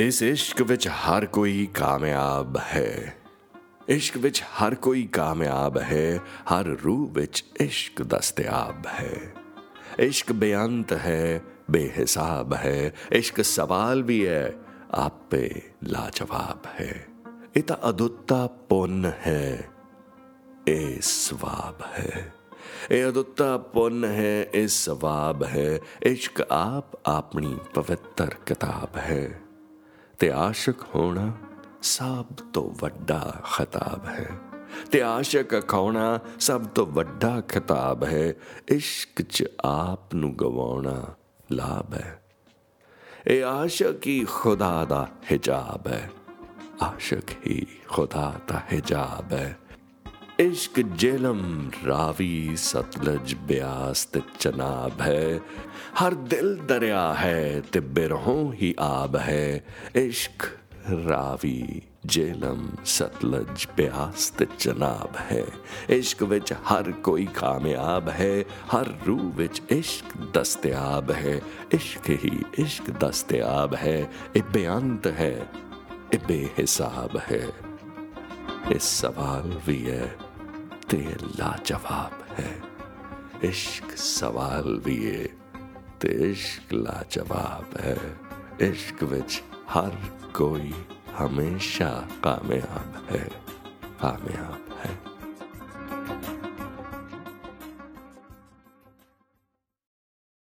ਇਸ ਇਸ਼ਕ ਵਿੱਚ ਹਰ ਕੋਈ ਕਾਮਯਾਬ ਹੈ ਇਸ਼ਕ ਵਿੱਚ ਹਰ ਕੋਈ ਕਾਮਯਾਬ ਹੈ ਹਰ ਰੂਹ ਵਿੱਚ ਇਸ਼ਕ ਦਸਤਿਆਬ ਹੈ ਇਸ਼ਕ ਬੇਅੰਤ ਹੈ ਬੇਹਿਸਾਬ ਹੈ ਇਸ਼ਕ ਸਵਾਲ ਵੀ ਹੈ ਆਪੇ ਲਾਜਵਾਬ ਹੈ ਇਹ ਤਾਂ ਅਦੁੱਤਾ ਪੁੰਨ ਹੈ ਇਹ ਸਵਾਬ ਹੈ ਇਹ ਅਦੁੱਤਾ ਪੁੰਨ ਹੈ ਇਹ ਸਵਾਬ ਹੈ ਇਸ਼ਕ ਆਪ ਆਪਣੀ ਪਵਿੱਤਰ ਕਿਤਾਬ ਹੈ ਤੇ ਆਸ਼ਿਕ ਹੋਣਾ ਸਭ ਤੋਂ ਵੱਡਾ ਖਿਤਾਬ ਹੈ। ਤੇ ਆਸ਼ਿਕ ਖਾਉਣਾ ਸਭ ਤੋਂ ਵੱਡਾ ਖਿਤਾਬ ਹੈ। ਇਸ਼ਕ 'ਚ ਆਪ ਨੂੰ ਗਵਾਉਣਾ ਲਾਭ ਹੈ। ਇਹ ਆਸ਼ਿਕ ਹੀ ਖੁਦਾ ਦਾ ਹਿਜਾਬ ਹੈ। ਆਸ਼ਿਕ ਹੀ ਖੁਦਾ ਦਾ ਹਿਜਾਬ ਹੈ। इश्क जेलम, रावी सतलज ब्यास ते चनाब है। हर दिल दरिया है ते बिरहों ही आब है। इश्क, रावी जेलम, सतलज ब्यास ते चनाब है। इश्क विच हर कोई कामयाब है, हर रूह विच इश्क दस्तयाब है। इश्क ही इश्क दस्तयाब है ए बेअंत है ए बेहिसाब है। इस सवाल भी है। ते लाजवाब है। इश्क सवाल भी है ते इश्क लाजवाब है। इश्क विच हर कोई हमेशा कामयाब है। कामयाब।